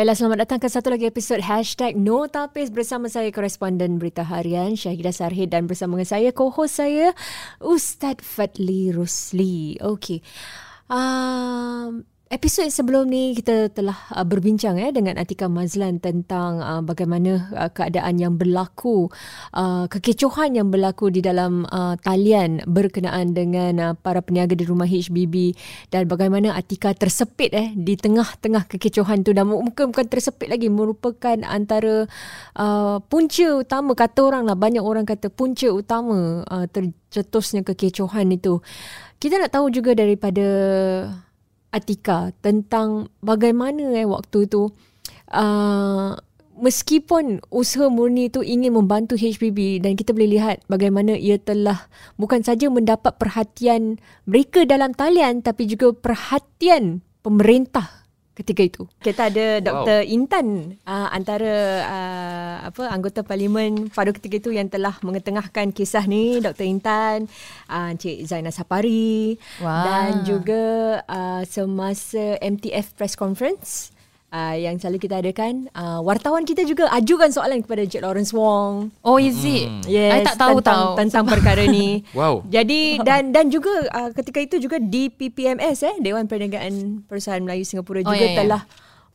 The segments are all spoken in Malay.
Baiklah, selamat datang ke satu lagi episod Hashtag No Tapis bersama saya koresponden Berita Harian Syahidah Sarhid dan bersama dengan saya co-host saya Ustaz Fadli Rusli. Okey. Um, Episod sebelum ni kita telah uh, berbincang eh dengan Atika Mazlan tentang uh, bagaimana uh, keadaan yang berlaku uh, kekecohan yang berlaku di dalam uh, talian berkenaan dengan uh, para peniaga di rumah HBB dan bagaimana Atika tersepit eh di tengah-tengah kekecohan tu dan mungkin bukan tersepit lagi merupakan antara uh, punca utama kata orang lah banyak orang kata punca utama uh, tercetusnya kekecohan itu. Kita nak tahu juga daripada Atika tentang bagaimana eh waktu tu uh, meskipun usaha murni itu ingin membantu HPB dan kita boleh lihat bagaimana ia telah bukan saja mendapat perhatian mereka dalam talian tapi juga perhatian pemerintah ketika itu. Kita ada Dr. Wow. Intan uh, antara uh, apa anggota parlimen pada ketika itu yang telah mengetengahkan kisah ni Dr. Intan, uh, Encik Zainal Sapari wow. dan juga uh, semasa MTF press conference uh, yang selalu kita adakan uh, wartawan kita juga ajukan soalan kepada Encik Lawrence Wong. Oh is it? Hmm. Yes, I tak tahu tentang, tahu tentang perkara ni. wow. Jadi dan dan juga uh, ketika itu juga di PPMS eh Dewan Perniagaan Perusahaan Melayu Singapura oh, juga yeah, yeah. telah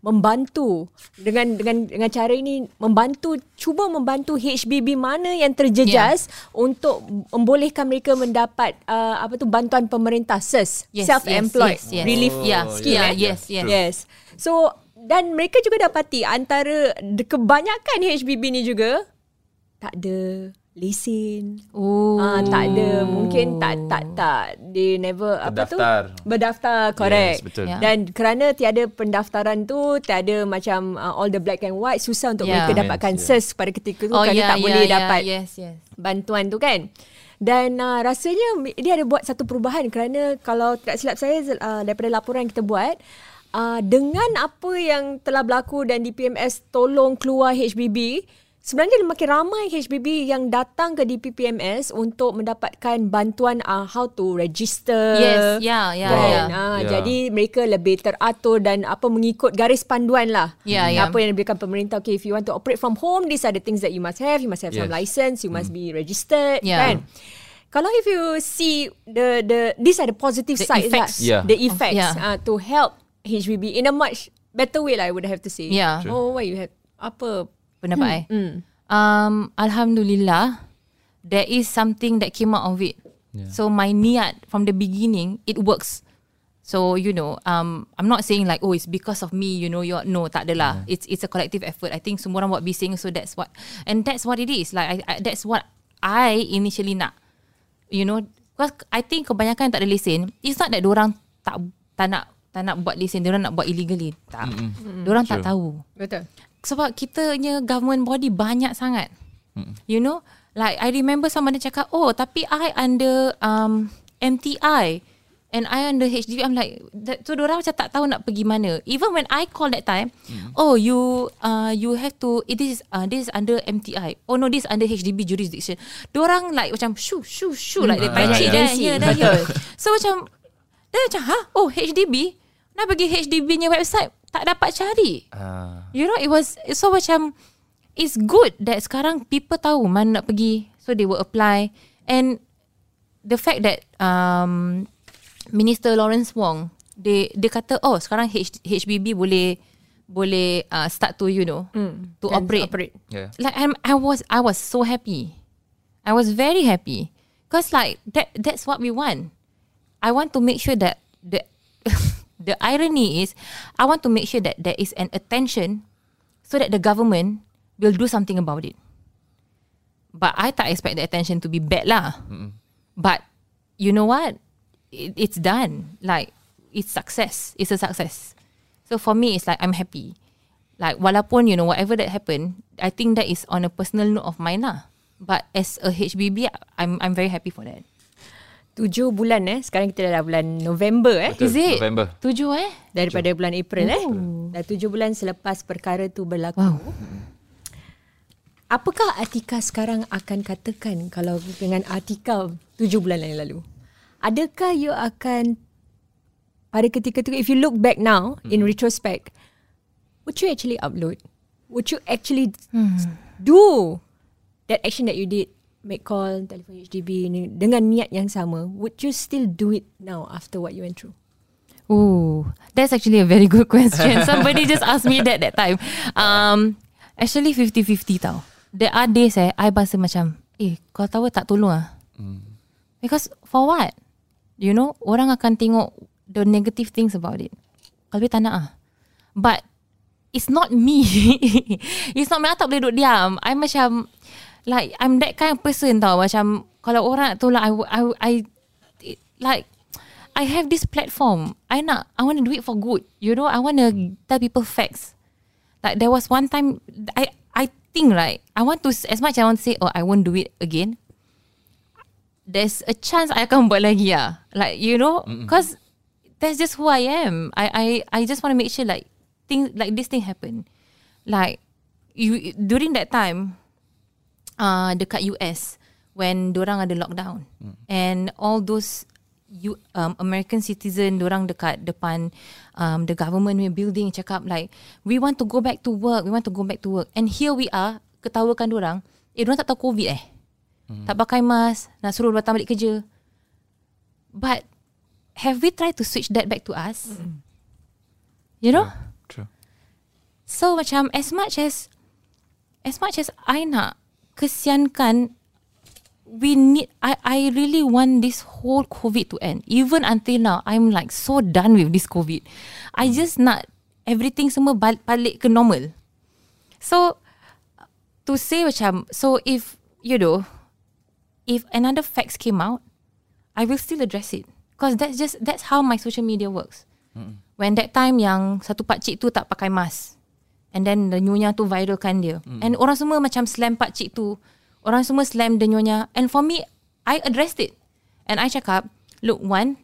membantu dengan dengan dengan cara ini membantu cuba membantu HBB mana yang terjejas yeah. untuk membolehkan mereka mendapat uh, apa tu bantuan pemerintah SES yes, self employed yes, yes, yes. relief oh, yeah, scheme yeah, eh? yes yes yes so dan mereka juga dapati antara kebanyakan HBB ni juga tak ada lesen. Oh. Ah tak ada mungkin tak tak tak they never berdaftar. apa tu berdaftar correct. Yes, betul. Yeah. Dan kerana tiada pendaftaran tu tiada macam uh, all the black and white susah untuk yeah. mereka dapatkan yes, yeah. pada ketika tu oh, kerana yeah, tak yeah, boleh yeah. dapat yes, yes. bantuan tu kan. Dan uh, rasanya dia ada buat satu perubahan kerana kalau tidak silap saya uh, daripada laporan yang kita buat uh, dengan apa yang telah berlaku dan di PMS tolong keluar HBB, sebenarnya makin ramai HBB yang datang ke DPPMS untuk mendapatkan bantuan uh, how to register. Yes, ya, ya, ya. Uh, jadi mereka lebih teratur dan apa mengikut garis panduan lah. Yeah, yeah. Apa yang diberikan pemerintah. Okay, if you want to operate from home, these are the things that you must have. You must have yes. some license. You must mm. be registered. Yeah. Kan? Kalau if you see the the these are the positive the sides effects. lah, yeah. the effects yeah. uh, to help HBB in a much better way lah I would have to say. Yeah. Sure. Oh, why you have apa pendapat hmm. Mm. Um, Alhamdulillah, there is something that came out of it. Yeah. So my niat from the beginning, it works. So you know, um, I'm not saying like, oh, it's because of me. You know, you no, tak adalah. Yeah. It's it's a collective effort. I think semua orang buat bising, so that's what, and that's what it is. Like, I, I, that's what I initially nak. You know, because I think kebanyakan tak ada lesen. It's not that orang tak tak nak tak nak buat lesen dia orang nak buat illegally. Tak. Mm-hmm. dia orang tak tahu. Betul. Sebab kita punya government body banyak sangat. Mm. you know? Like i remember someone cakap oh tapi i under um MTI and i under HDB i'm like that, so dia orang macam tak tahu nak pergi mana. Even when i call that time mm. oh you uh you have to it is uh, this is under MTI oh no this under HDB jurisdiction. Dia orang like macam shoo shoo shoo mm. like they uh, yeah, yeah, yeah, yeah. so macam dia macam ha oh HDB nak pergi HDB nya website tak dapat cari. Uh. You know it was so macam it's good that sekarang people tahu mana nak pergi so they will apply and the fact that um Minister Lawrence Wong dia dia kata oh sekarang H, HBB boleh boleh uh, start to you know mm, to operate. operate. Yeah. Like I'm, I was I was so happy. I was very happy because like that that's what we want. I want to make sure that the the irony is I want to make sure that there is an attention so that the government will do something about it. But I tak expect the attention to be bad lah. Mm-mm. But you know what? It, it's done. Like it's success. It's a success. So for me, it's like I'm happy. Like walaupun you know whatever that happened, I think that is on a personal note of mine lah. But as a HBB, I'm I'm very happy for that. Tujuh bulan eh Sekarang kita dah bulan November eh Betul, Is it? November Tujuh eh Daripada tujuh. bulan April eh Dah tujuh bulan selepas perkara tu berlaku wow. Apakah Atika sekarang akan katakan Kalau dengan Atika Tujuh bulan yang lalu Adakah you akan Pada ketika tu If you look back now hmm. In retrospect would you actually upload? Would you actually do that action that you did, make call, telefon HDB ni, dengan niat yang sama? Would you still do it now after what you went through? Ooh, that's actually a very good question. Somebody just asked me that that time. Um, actually 50-50 tau. There are days eh, I rasa macam, eh, kau tahu tak tolong ah. Because for what? You know, orang akan tengok the negative things about it. Kalau tak nak ah. But it's not me. it's not me. I tak boleh duduk diam. I macam like I'm that kind of person tau. Macam kalau orang nak tolong, I, I, I like I have this platform. I nak, I want to do it for good. You know, I want to tell people facts. Like there was one time, I I think right, I want to as much I want to say, oh, I won't do it again. There's a chance I akan buat lagi ah. Like you know, because that's just who I am. I I I just want to make sure like things like this thing happen. Like you during that time, uh, dekat US when dorang ada lockdown. And all those you um, American citizen orang dekat depan um, the government punya building cakap like we want to go back to work we want to go back to work. And here we are ketawakan orang eh orang tak tahu covid eh. Hmm. tak pakai mask nak suruh datang balik kerja. But have we tried to switch that back to us? You know? True. So macam as much as as much as I nak kesiankan we need I I really want this whole COVID to end. Even until now I'm like so done with this COVID. I just nak everything semua balik, balik ke normal. So to say macam so if you know if another facts came out, I will still address it because that's just that's how my social media works. When that time yang satu pakcik tu tak pakai mask and then the nyonya tu viralkan dia and orang semua macam slam pakcik tu orang semua slam the nyonya and for me I addressed it and I cakap look one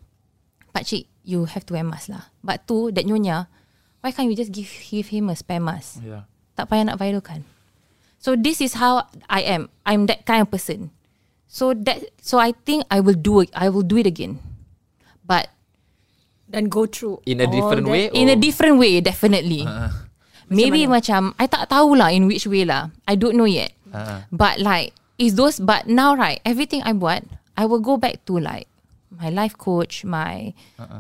pakcik you have to wear mask lah but two that nyonya why can't you just give give him a spare mask Yeah. tak payah nak viralkan. So this is how I am. I'm that kind of person. So that so I think I will do it. I will do it again. But Dan go through In a different way? in a different way definitely. Maybe macam I tak tahulah in which way lah. I don't know yet. uh, But like is those but now right everything I buat I will go back to like my life coach, my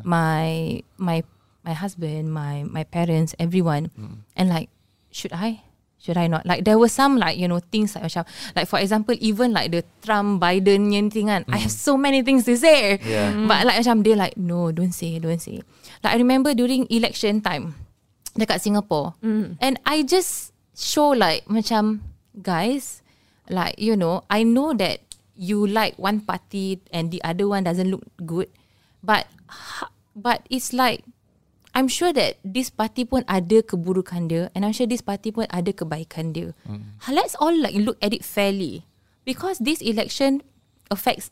my my my husband, my my parents, everyone, and like should I? Should I not? Like there were some like you know things like macam like for example even like the Trump Biden yang thing kan. I have so many things to say. Yeah. But like macam they like no don't say don't say. Like I remember during election time dekat Singapore and I just show like macam guys like you know I know that you like one party and the other one doesn't look good but ha- but it's like I'm sure that this party pun ada keburukan dia and I'm sure this party pun ada kebaikan dia. Ha, Let's all like look at it fairly because this election affects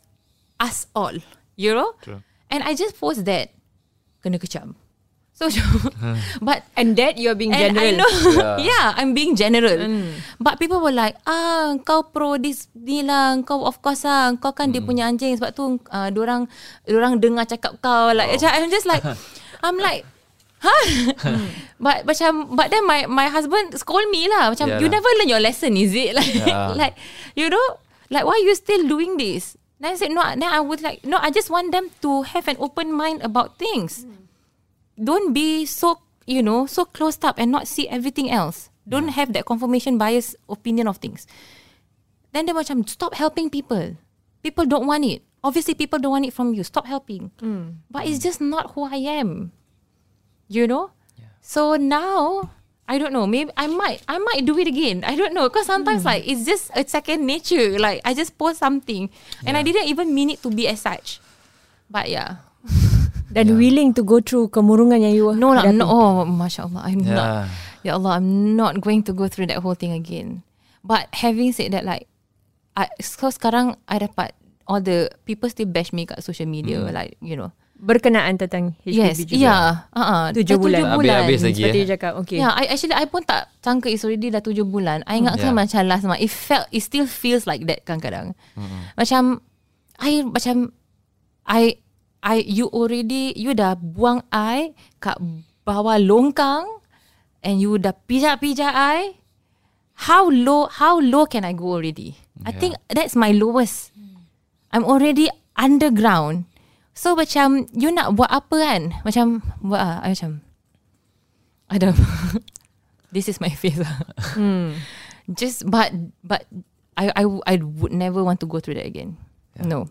us all, you know? True. And I just post that kena kecam. So but And that you're being and I general. know, Yeah. yeah. I'm being general. But people were like, ah, kau pro this ni lah, kau of course lah, kau kan dia punya anjing sebab tu uh, orang orang dengar cakap kau like, macam I'm just like, I'm like, huh? but macam, but then my my husband scold me lah, macam Yeah you lah. never learn your lesson, is it? Like, Yeah. like you know, like why you still doing this? Then I said no. Then I was like, no, I just want them to have an open mind about things don't be so you know so closed up and not see everything else. Don't have that confirmation bias opinion of things. Then they macam stop helping people. People don't want it. Obviously people don't want it from you. Stop helping. Hmm. But it's just not who i am. You know? So now I don't know. Maybe I might, I might do it again. I don't know. Because sometimes hmm. like it's just a second nature. Like I just post something, and I didn't even mean it to be as such. But yeah, Dan willing to go through kemurungan yang you no lah, no. Oh, masya Allah, I'm not. yeah. Ya Allah, I'm not going to go through that whole thing again. But having said that, like, I, so sekarang I dapat all the people still bash me kat social media, like you know. Berkenaan tentang HPV yes, juga. yeah, uh-uh, Tujuh dah bulan. Tujuh bulan. Habis-habis lagi. Seperti eh. you cakap. Okay. Yeah, I actually I pun tak sangka it's already dah tujuh bulan. I ingatkan Yeah. macam last month. It felt, it still feels like that kadang-kadang. Macam, I macam, I, I, you already, you dah buang I kat bawah longkang and you dah pijak-pijak I, how low how low can I go already? I think that's my lowest. I'm already underground. So macam you nak buat apa kan? Macam buat ah, I macam I don't This is my face. lah. Just but but I I I would never want to go through that again. No.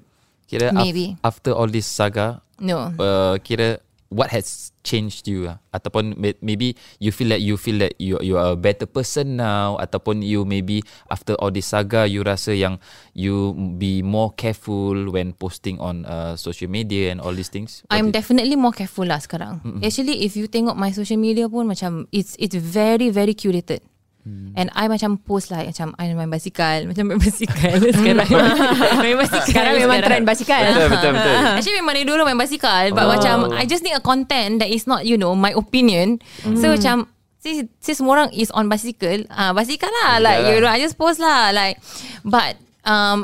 Kira af- Maybe. after all this saga, No. uh, kira what has changed you lah? Ataupun may- maybe you feel like you feel that you you are a better person now ataupun you maybe after all this saga you rasa yang you be more careful when posting on uh, social media and all these things. What I'm definitely more careful lah sekarang. Mm-hmm. Actually, if you tengok my social media pun macam it's it's very very curated. Hmm. And I macam post like macam I main basikal, macam main basikal sekarang. main basikal Sekarang memang trend basikal. betul betul betul. Actually memang dari dulu main basikal But Oh. macam I just need a content That is not you know My opinion So macam Si, si semua orang is on bicycle ah Basikal lah Like Yalah. you know I just post lah Like But um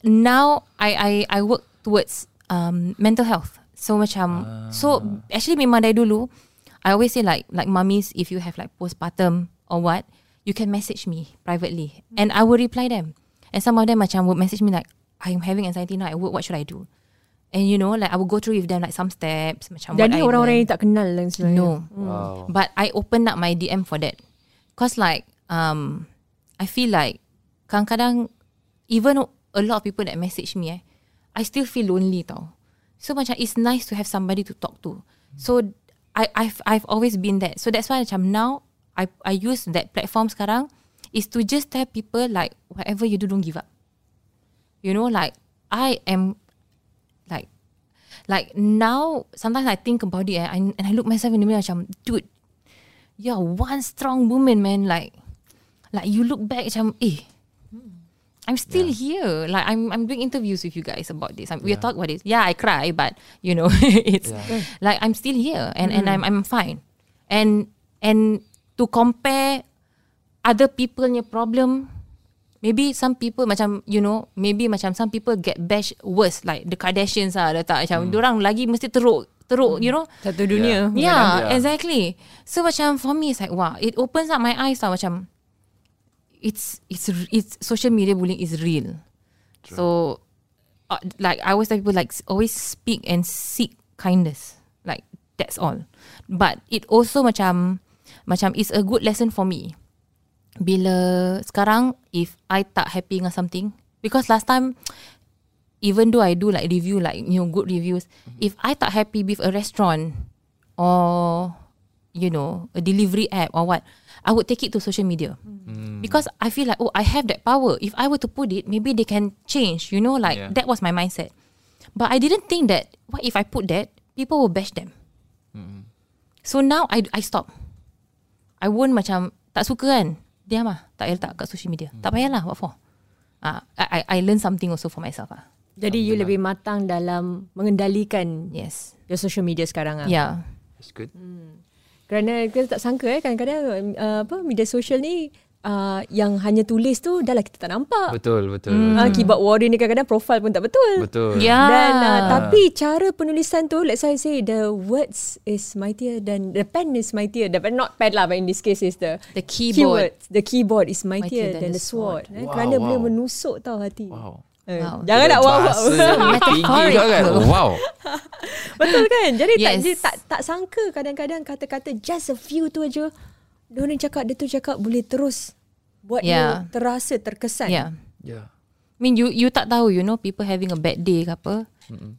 Now I I I work towards um mental health So macam So actually memang dari dulu I always say like Like mummies If you have like postpartum Or what You can message me Privately. And I will reply them. And some of them macam Would message me like I'm having anxiety now. At work What should I do? And you know like I will go through with them Like some steps Macam Jadi I orang-orang yang tak kenal lah sebenarnya. No. Wow. But I open up my DM for that. Cause like um, I feel like Kadang-kadang Even a lot of people that message me eh, I still feel lonely tau. So macam it's nice to have somebody to talk to. So I, I've I've always been that. So that's why macam now I I use that platform sekarang Is to just tell people like Whatever you do don't give up You know like I am Like Like now Sometimes I think about it eh, I, And I look myself in the mirror macam Dude You're one strong woman man Like Like you look back macam Eh I'm still here. Like I'm I'm doing interviews with you guys about this. I'm, We're talking about this. Yeah, I cry, but you know, it's like I'm still here and, and I'm I'm fine. And and to compare other people punya problem, maybe some people macam you know, maybe macam some people get bashed worse like the Kardashians ah, dah tak macam orang lagi mesti teruk teruk, you know. Satu dunia. Yeah, Yeah. exactly. So macam for me it's like wow, it opens up my eyes tau macam it's it's it's social media bullying is real. So uh, like I always tell people like always speak and seek kindness. Like that's all. But it also macam macam it's a good lesson for me. Bila sekarang if I tak happy dengan something because last time even though I do like review like you know good reviews if I tak happy with a restaurant or you know a delivery app or what I would take it to social media. Because I feel like oh I have that power. If I were to put it maybe they can change you know like Yeah. that was my mindset. But I didn't think that what if I put that people will bash them. So now I I stop I won't macam tak suka kan diam lah tak payah letak kat social media tak payahlah what for Ah, I, I I learn something also for myself ah. Jadi you lebih matang dalam mengendalikan Yes. your social media sekarang ah. Yeah. That's good. Kerana kita tak sangka eh kadang-kadang uh, apa media sosial ni uh, yang hanya tulis tu dah lah kita tak nampak. Betul betul. Ah, keyboard warrior ni kadang-kadang profile pun tak betul. Betul. Yeah. Dan uh, tapi cara penulisan tu let's say say the words is mightier than the pen is mightier the pen not pen lah but in this case is the The keyboard. keywords. the keyboard is mightier, than, the sword, Eh, Wow, kerana boleh wow. menusuk tau hati Wow. Eh, Wow. jangan nak wow, tinggi kan. Wow. betul kan jadi tak, Yes. dia tak tak sangka kadang-kadang kata-kata just a few tu aja dia orang cakap dia tu cakap boleh terus buat Yeah. you terasa terkesan Yeah. Yeah. I mean you you tak tahu you know people having a bad day ke apa.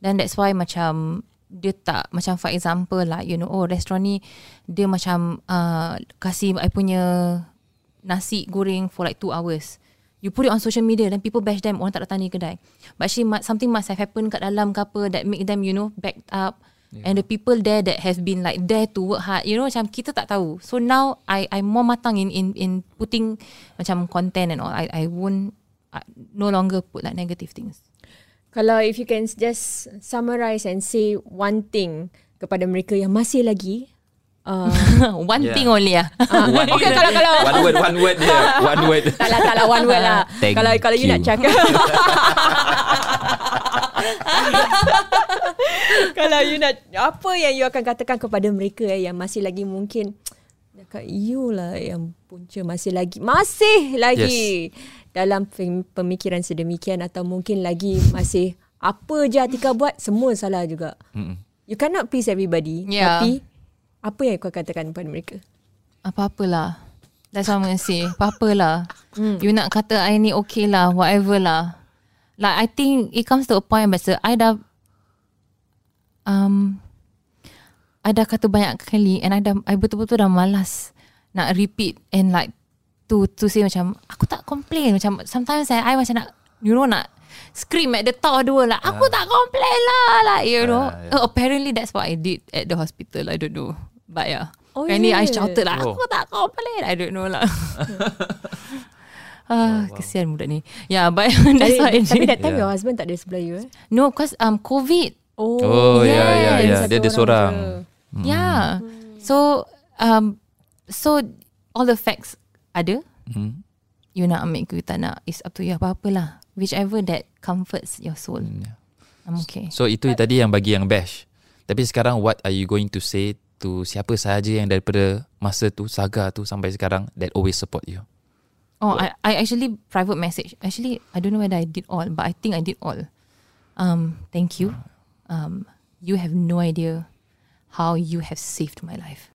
Then that's why macam dia tak macam for example lah you know oh restoran ni dia macam uh, kasih I punya nasi goreng for like two hours. You put it on social media then people bash them orang tak datang ni kedai. But actually something must have happened kat dalam ke apa that make them you know backed up. And the people there that have been like there to work hard, you know macam kita tak tahu. So now I I more matang in in in putting macam content and all. I I won't I no longer put like negative things. Kalau if you can just summarize and say one thing kepada mereka yang masih lagi uh, One Yeah. thing only ah. One okay, kalau kalau One word, one word je. One word. tak lah tak lah one word lah. Thank kalau kalau you, you. nak cakap kalau you nak apa yang you akan katakan kepada mereka eh, yang masih lagi mungkin Cakap you lah yang punca masih lagi masih lagi dalam pem- pemikiran sedemikian atau mungkin lagi masih apa je Atika buat semua salah juga. Mm-mm. You cannot please everybody. Yeah. Tapi apa yang kau katakan kepada mereka? Apa-apalah. That's what I'm gonna say. Apa-apalah. You nak kata I ni okay lah. Whatever lah. Like I think it comes to a point Masa I dah um, I dah kata banyak kali And I dah I betul-betul dah malas Nak repeat And like To to say macam Aku tak complain Macam sometimes I, I macam nak You know nak Scream at the top dua lah Aku tak complain lah Like you know Ah, yeah. uh, Apparently that's what I did At the hospital I don't know But yeah Oh, Apparently I yeah. shouted lah Oh. Aku tak complain I don't know lah Ah, kesian budak ni. Yeah, but that's what I Tapi that time Yeah. your husband tak ada sebelah you eh? No, because um COVID. Oh, ya, ya, ya. satu Dia ada seorang. je. Yeah. So um so all the facts ada. Mm. You nak ambil ke you tak nak It's up to you Apa-apalah Whichever that comforts your soul Yeah. I'm okay So itu tadi yang bagi yang bash. Tapi sekarang what are you going to say to siapa sahaja yang daripada masa tu saga tu sampai sekarang that always support you? Oh, I, I actually private message. Actually, I don't know whether I did all, but I think I did all. Um, thank you. Um, you have no idea how you have saved my life.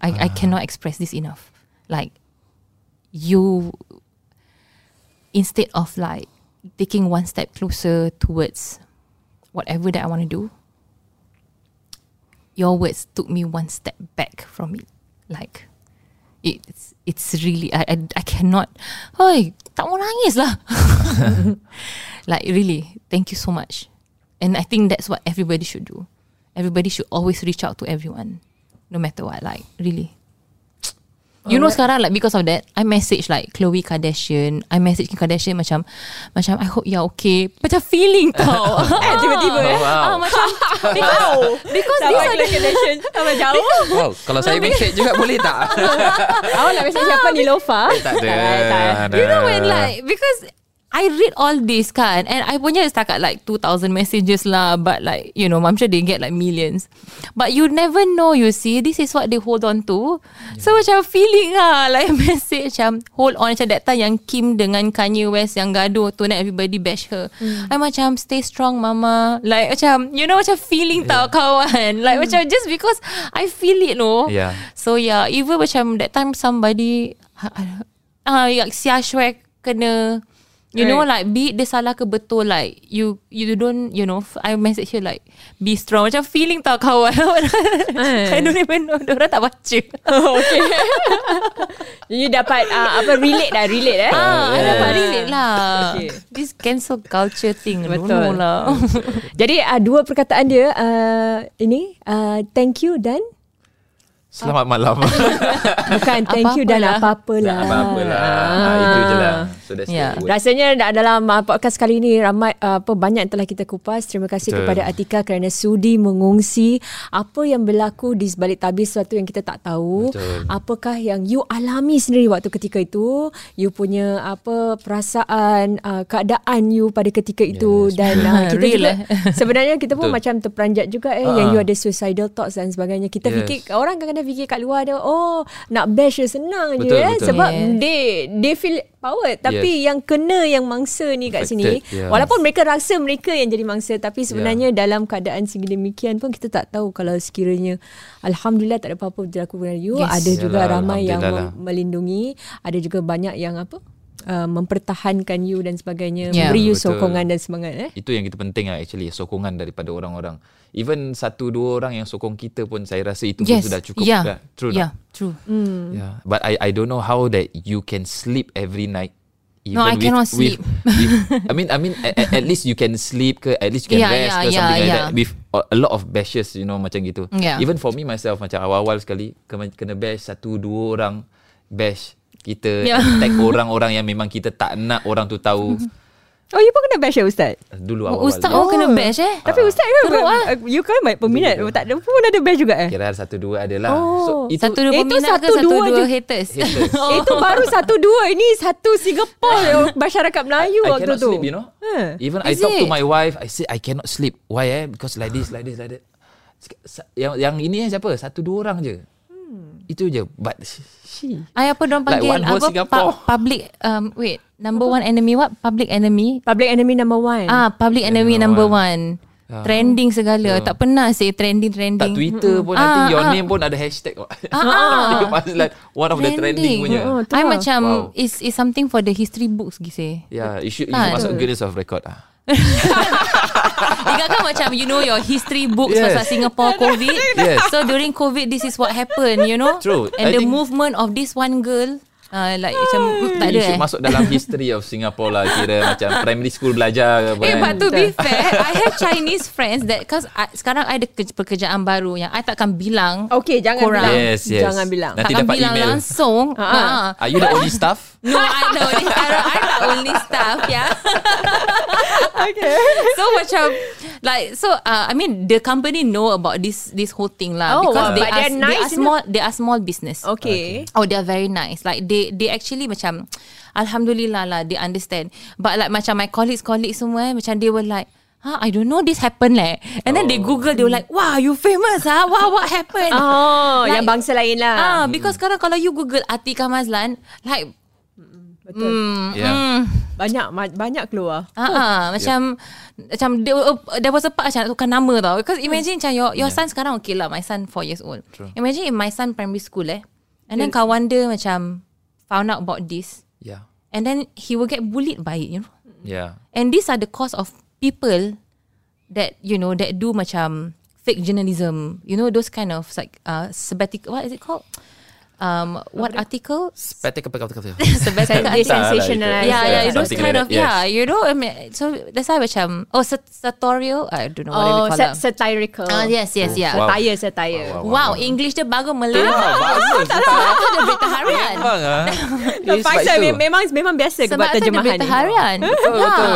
I, I cannot express this enough. Like you, instead of like taking one step closer towards whatever that I want to do, your words took me one step back from it. Like it's it's really I I, I cannot. Hoi, tak mau nangis lah. like really, thank you so much. And I think that's what everybody should do. Everybody should always reach out to everyone, no matter what. Like really. You know sekarang like because of that I message like Khloe Kardashian. I message Kim Kardashian macam Macam I hope you're okay. Macam feeling tau. Eh, tiba-tiba eh. ah, Macam Because, because these are the connection Sama jauh. Wow, kalau saya message juga boleh tak? Awak nak message siapa ni Lofa? tak ada. You know when like Because I read all this kan? And I punya setakat like 2,000 messages lah But like You know I'm sure they get like millions. But you never know you see. This is what they hold on to. So macam feeling lah Like message macam Hold on. Macam that time yang Kim dengan Kanye West Yang gaduh tu Then everybody bash her. I macam Stay strong mama. Like macam You know macam feeling tau kawan. Like macam just because I feel it no. Yeah. So yeah, even macam that time somebody ah uh, like si Ashwek kena You know like be it dia salah ke betul like you you don't you know I message her like be strong macam feeling tau kawan I don't even know dia orang tak baca Oh, okay. You dapat uh, apa relate dah, relate eh. ah I Yes. dapat relate lah Okay. this cancel culture thing don't Betul. know lah Jadi uh, dua perkataan dia uh, ini uh, thank you dan Selamat malam. bukan thank you dan apa-apalah. Apa-apalah. Ah, itu je lah. So that's Yeah. the word. Rasanya da- dalam uh, podcast kali ini ramai uh, apa banyak telah kita kupas. Terima kasih Betul. kepada Atika kerana sudi mengongsi apa yang berlaku di sebalik tabir sesuatu yang kita tak tahu. Betul. Apakah yang you alami sendiri waktu ketika itu, you punya apa perasaan, uh, keadaan you pada ketika itu Yes. dan uh, kita Real juga eh. sebenarnya kita pun Betul. macam terperanjat juga eh Ah. yang you ada suicidal thoughts dan sebagainya. Kita Yes. fikir orang kadang-kadang fikir kat luar dia oh nak bash senang je Betul, eh betul. sebab Yes. they they feel power tapi Yes. yang kena yang mangsa ni kat sini yes. walaupun mereka rasa mereka yang jadi mangsa tapi sebenarnya dalam keadaan demikian pun kita tak tahu kalau sekiranya alhamdulillah tak ada apa-apa berlaku dengan you Yes. ada juga Yalah, ramai yang mem- melindungi ada juga banyak yang apa uh, mempertahankan you dan sebagainya Yeah. memberi you Betul. sokongan dan semangat eh Itu yang kita penting lah actually sokongan daripada orang-orang. Even satu dua orang yang sokong kita pun saya rasa itu pun yes sudah cukup. yeah dah. True yeah true Yeah. But I I don't know how that you can sleep every night. No, I cannot sleep. with- I mean, I mean, at, at- least you can sleep ke, at least you can Yeah, rest yeah, ke, something yeah, like yeah. that. With a, a lot of bashes, you know, macam gitu. Yeah. Even for me myself, macam awal-awal sekali kena, kena bash satu dua orang bash kita Yeah. tag orang-orang yang memang kita tak nak orang tu tahu. oh you pun kena bash ya ustaz Dulu Oh, awal-awal. Ustaz oh, kena bash eh tapi ustaz kan Teruk ah. you kan baik peminat Betul. tak ada pun ada bash juga eh Kira satu dua adalah. Oh. So, itu, Satu dua Itu peminat satu ke satu dua dua haters Haters. Oh. Itu baru satu dua Ini satu Singapore Masyarakat Melayu I waktu cannot tu sleep, you know. Huh. Even I Is talk to it? my wife, I say I cannot sleep. Why eh? Because like this, like this, like that. Yang yang ini eh siapa? Satu dua orang je. Itu je. But she I apa Like panggil one whole apa Singapore. public um wait number one enemy what public enemy Public enemy number one. ah public enemy number number one, trending segala tak pernah say trending tak trending Twitter pun Ah, nanti your ah. name pun ada hashtag. ah. Pasti like one of the trending punya. Oh, I lah. macam Wow. is is something for the history books gitu. Yeah, you should, you Ah, should masuk. Guinness of Record ah. Ingatkan macam you know your history books Yes. pasal Singapore COVID. Yes. So during COVID this is what happened, you know. True. And I the think- movement of this one girl uh, like macam mm, tak ada you eh. masuk dalam history of Singapore lah kira macam primary school belajar ke apa Eh, kan. but to be fair, I have Chinese friends that cause I, sekarang I ada ke- pekerjaan baru yang I takkan bilang. Okay, jangan Korang. bilang. Yes, yes. Jangan bilang. Nanti takkan dapat bilang email. langsung. Ah, Ha. ah. Are you the only staff? No, I know. Sekarang I the only staff, yeah. Okay. so macam like so uh, I mean the company know about this this whole thing lah Oh, because wow. they But are they're they nice are small they are small business. Okay. Oh, they are very nice. Like they they actually macam alhamdulillah lah they understand. But like macam my colleagues colleagues semua eh, macam they were like Huh, I don't know this happened leh. And then they Google, they were like, wow, you famous ah? Wow, what happened? Oh, Like- yang bangsa lain lah. Ah, because sekarang kalau you Google Atika Mazlan, like, Betul. mm, Yeah. mm, Banyak ma- banyak keluar. Ah, ah, macam macam there, uh, there was a part macam nak tukar nama tau. Because imagine macam your your son sekarang okay lah, my son 4 years old. True. Imagine if my son primary school eh. And then kawan dia macam found out about this. Yeah. And then he will get bullied by it, you know. Yeah. And these are the cause of people that you know that do macam fake journalism. You know those kind of like uh sabbatical what is it called? Um, what article? Spectacle spectacle. Sabbatical They article. sensationalize. Yeah, yeah, Yeah, those kind of yeah, you know. I mean, so that's why macam oh sat- sartorial. I don't know what Oh, they call sat- satirical. Ah, yes, yes, yeah. Wow. Satire, satire. Wow, Wow, English dia bagus meledak. Ah, bagus. Itu dia berita harian. Memang ah. Sebab memang memang biasa Sebab buat terjemahan berita ni. harian. Betul, betul.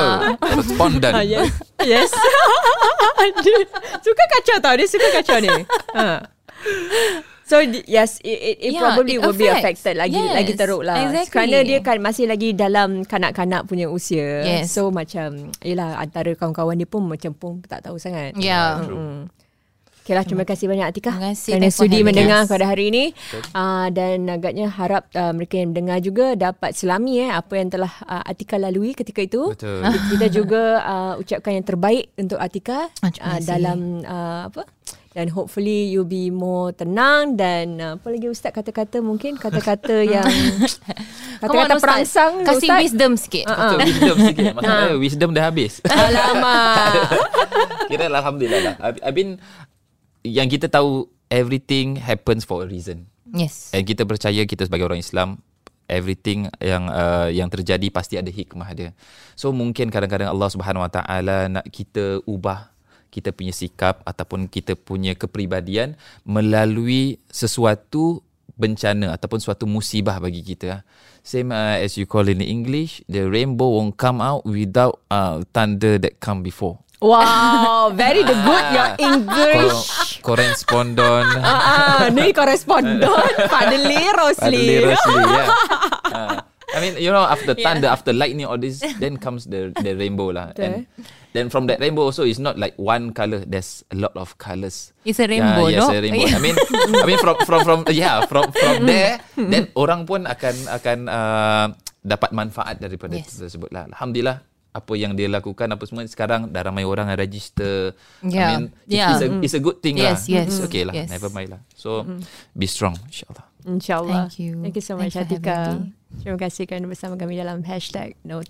Responden. Ah, yes. suka kacau tau. Dia suka kacau ni. So yes, it, it, it Yeah, probably it will be affected lagi Yes, lagi teruk lah. exactly. Kerana dia kan masih lagi dalam kanak-kanak punya usia. Yes. So macam yelah antara kawan-kawan dia pun macam pun tak tahu sangat. Yeah. Mm. Okay lah, terima kasih banyak Atika Terima kasih. kerana sudi mendengar us. pada hari ini. Uh, dan agaknya harap uh, mereka yang mendengar juga dapat selami eh apa yang telah uh, Atika lalui ketika itu. Betul. Kita juga uh, ucapkan yang terbaik untuk Atika Ah, uh, dalam uh, apa? Dan hopefully you be more tenang dan uh, apa lagi ustaz kata-kata mungkin kata-kata yang Come on, kata-kata Ustaz. perangsang Kasih ustaz. wisdom sikit. Betul, wisdom sikit. Masalah wisdom dah habis. Alamak. Kira Alhamdulillah lah. I, I mean, yang kita tahu everything happens for a reason. Yes. And kita percaya kita sebagai orang Islam everything yang uh, yang terjadi pasti ada hikmah dia. So mungkin kadang-kadang Allah Subhanahu Wa Taala nak kita ubah kita punya sikap ataupun kita punya kepribadian melalui sesuatu bencana ataupun suatu musibah bagi kita. Same uh, as you call in English, the rainbow won't come out without uh, thunder that come before. Wow, very the good your English. Korespondon. Ah, ah, ni koresponden Fadli Rosli. Adli Rosli, yeah. I mean, you know, after thunder, after lightning, all this, then comes the the rainbow lah. And then from that rainbow also, it's not like one color. There's a lot of colors. It's a rainbow, yeah, no? yes, a rainbow. I mean, I mean from from from yeah, from from there, then orang pun akan akan uh, dapat manfaat daripada Yes. tersebut lah. Alhamdulillah apa yang dia lakukan apa semua sekarang dah ramai orang yang register. Yeah. I mean, Yeah. it's, a, it's a good thing Yes, lah. yes. It's okay lah. Yes. Never mind lah. So, be strong insyaAllah. InsyaAllah. Thank you. Thank you so much Atika. Terima kasih kerana bersama kami dalam hashtag No.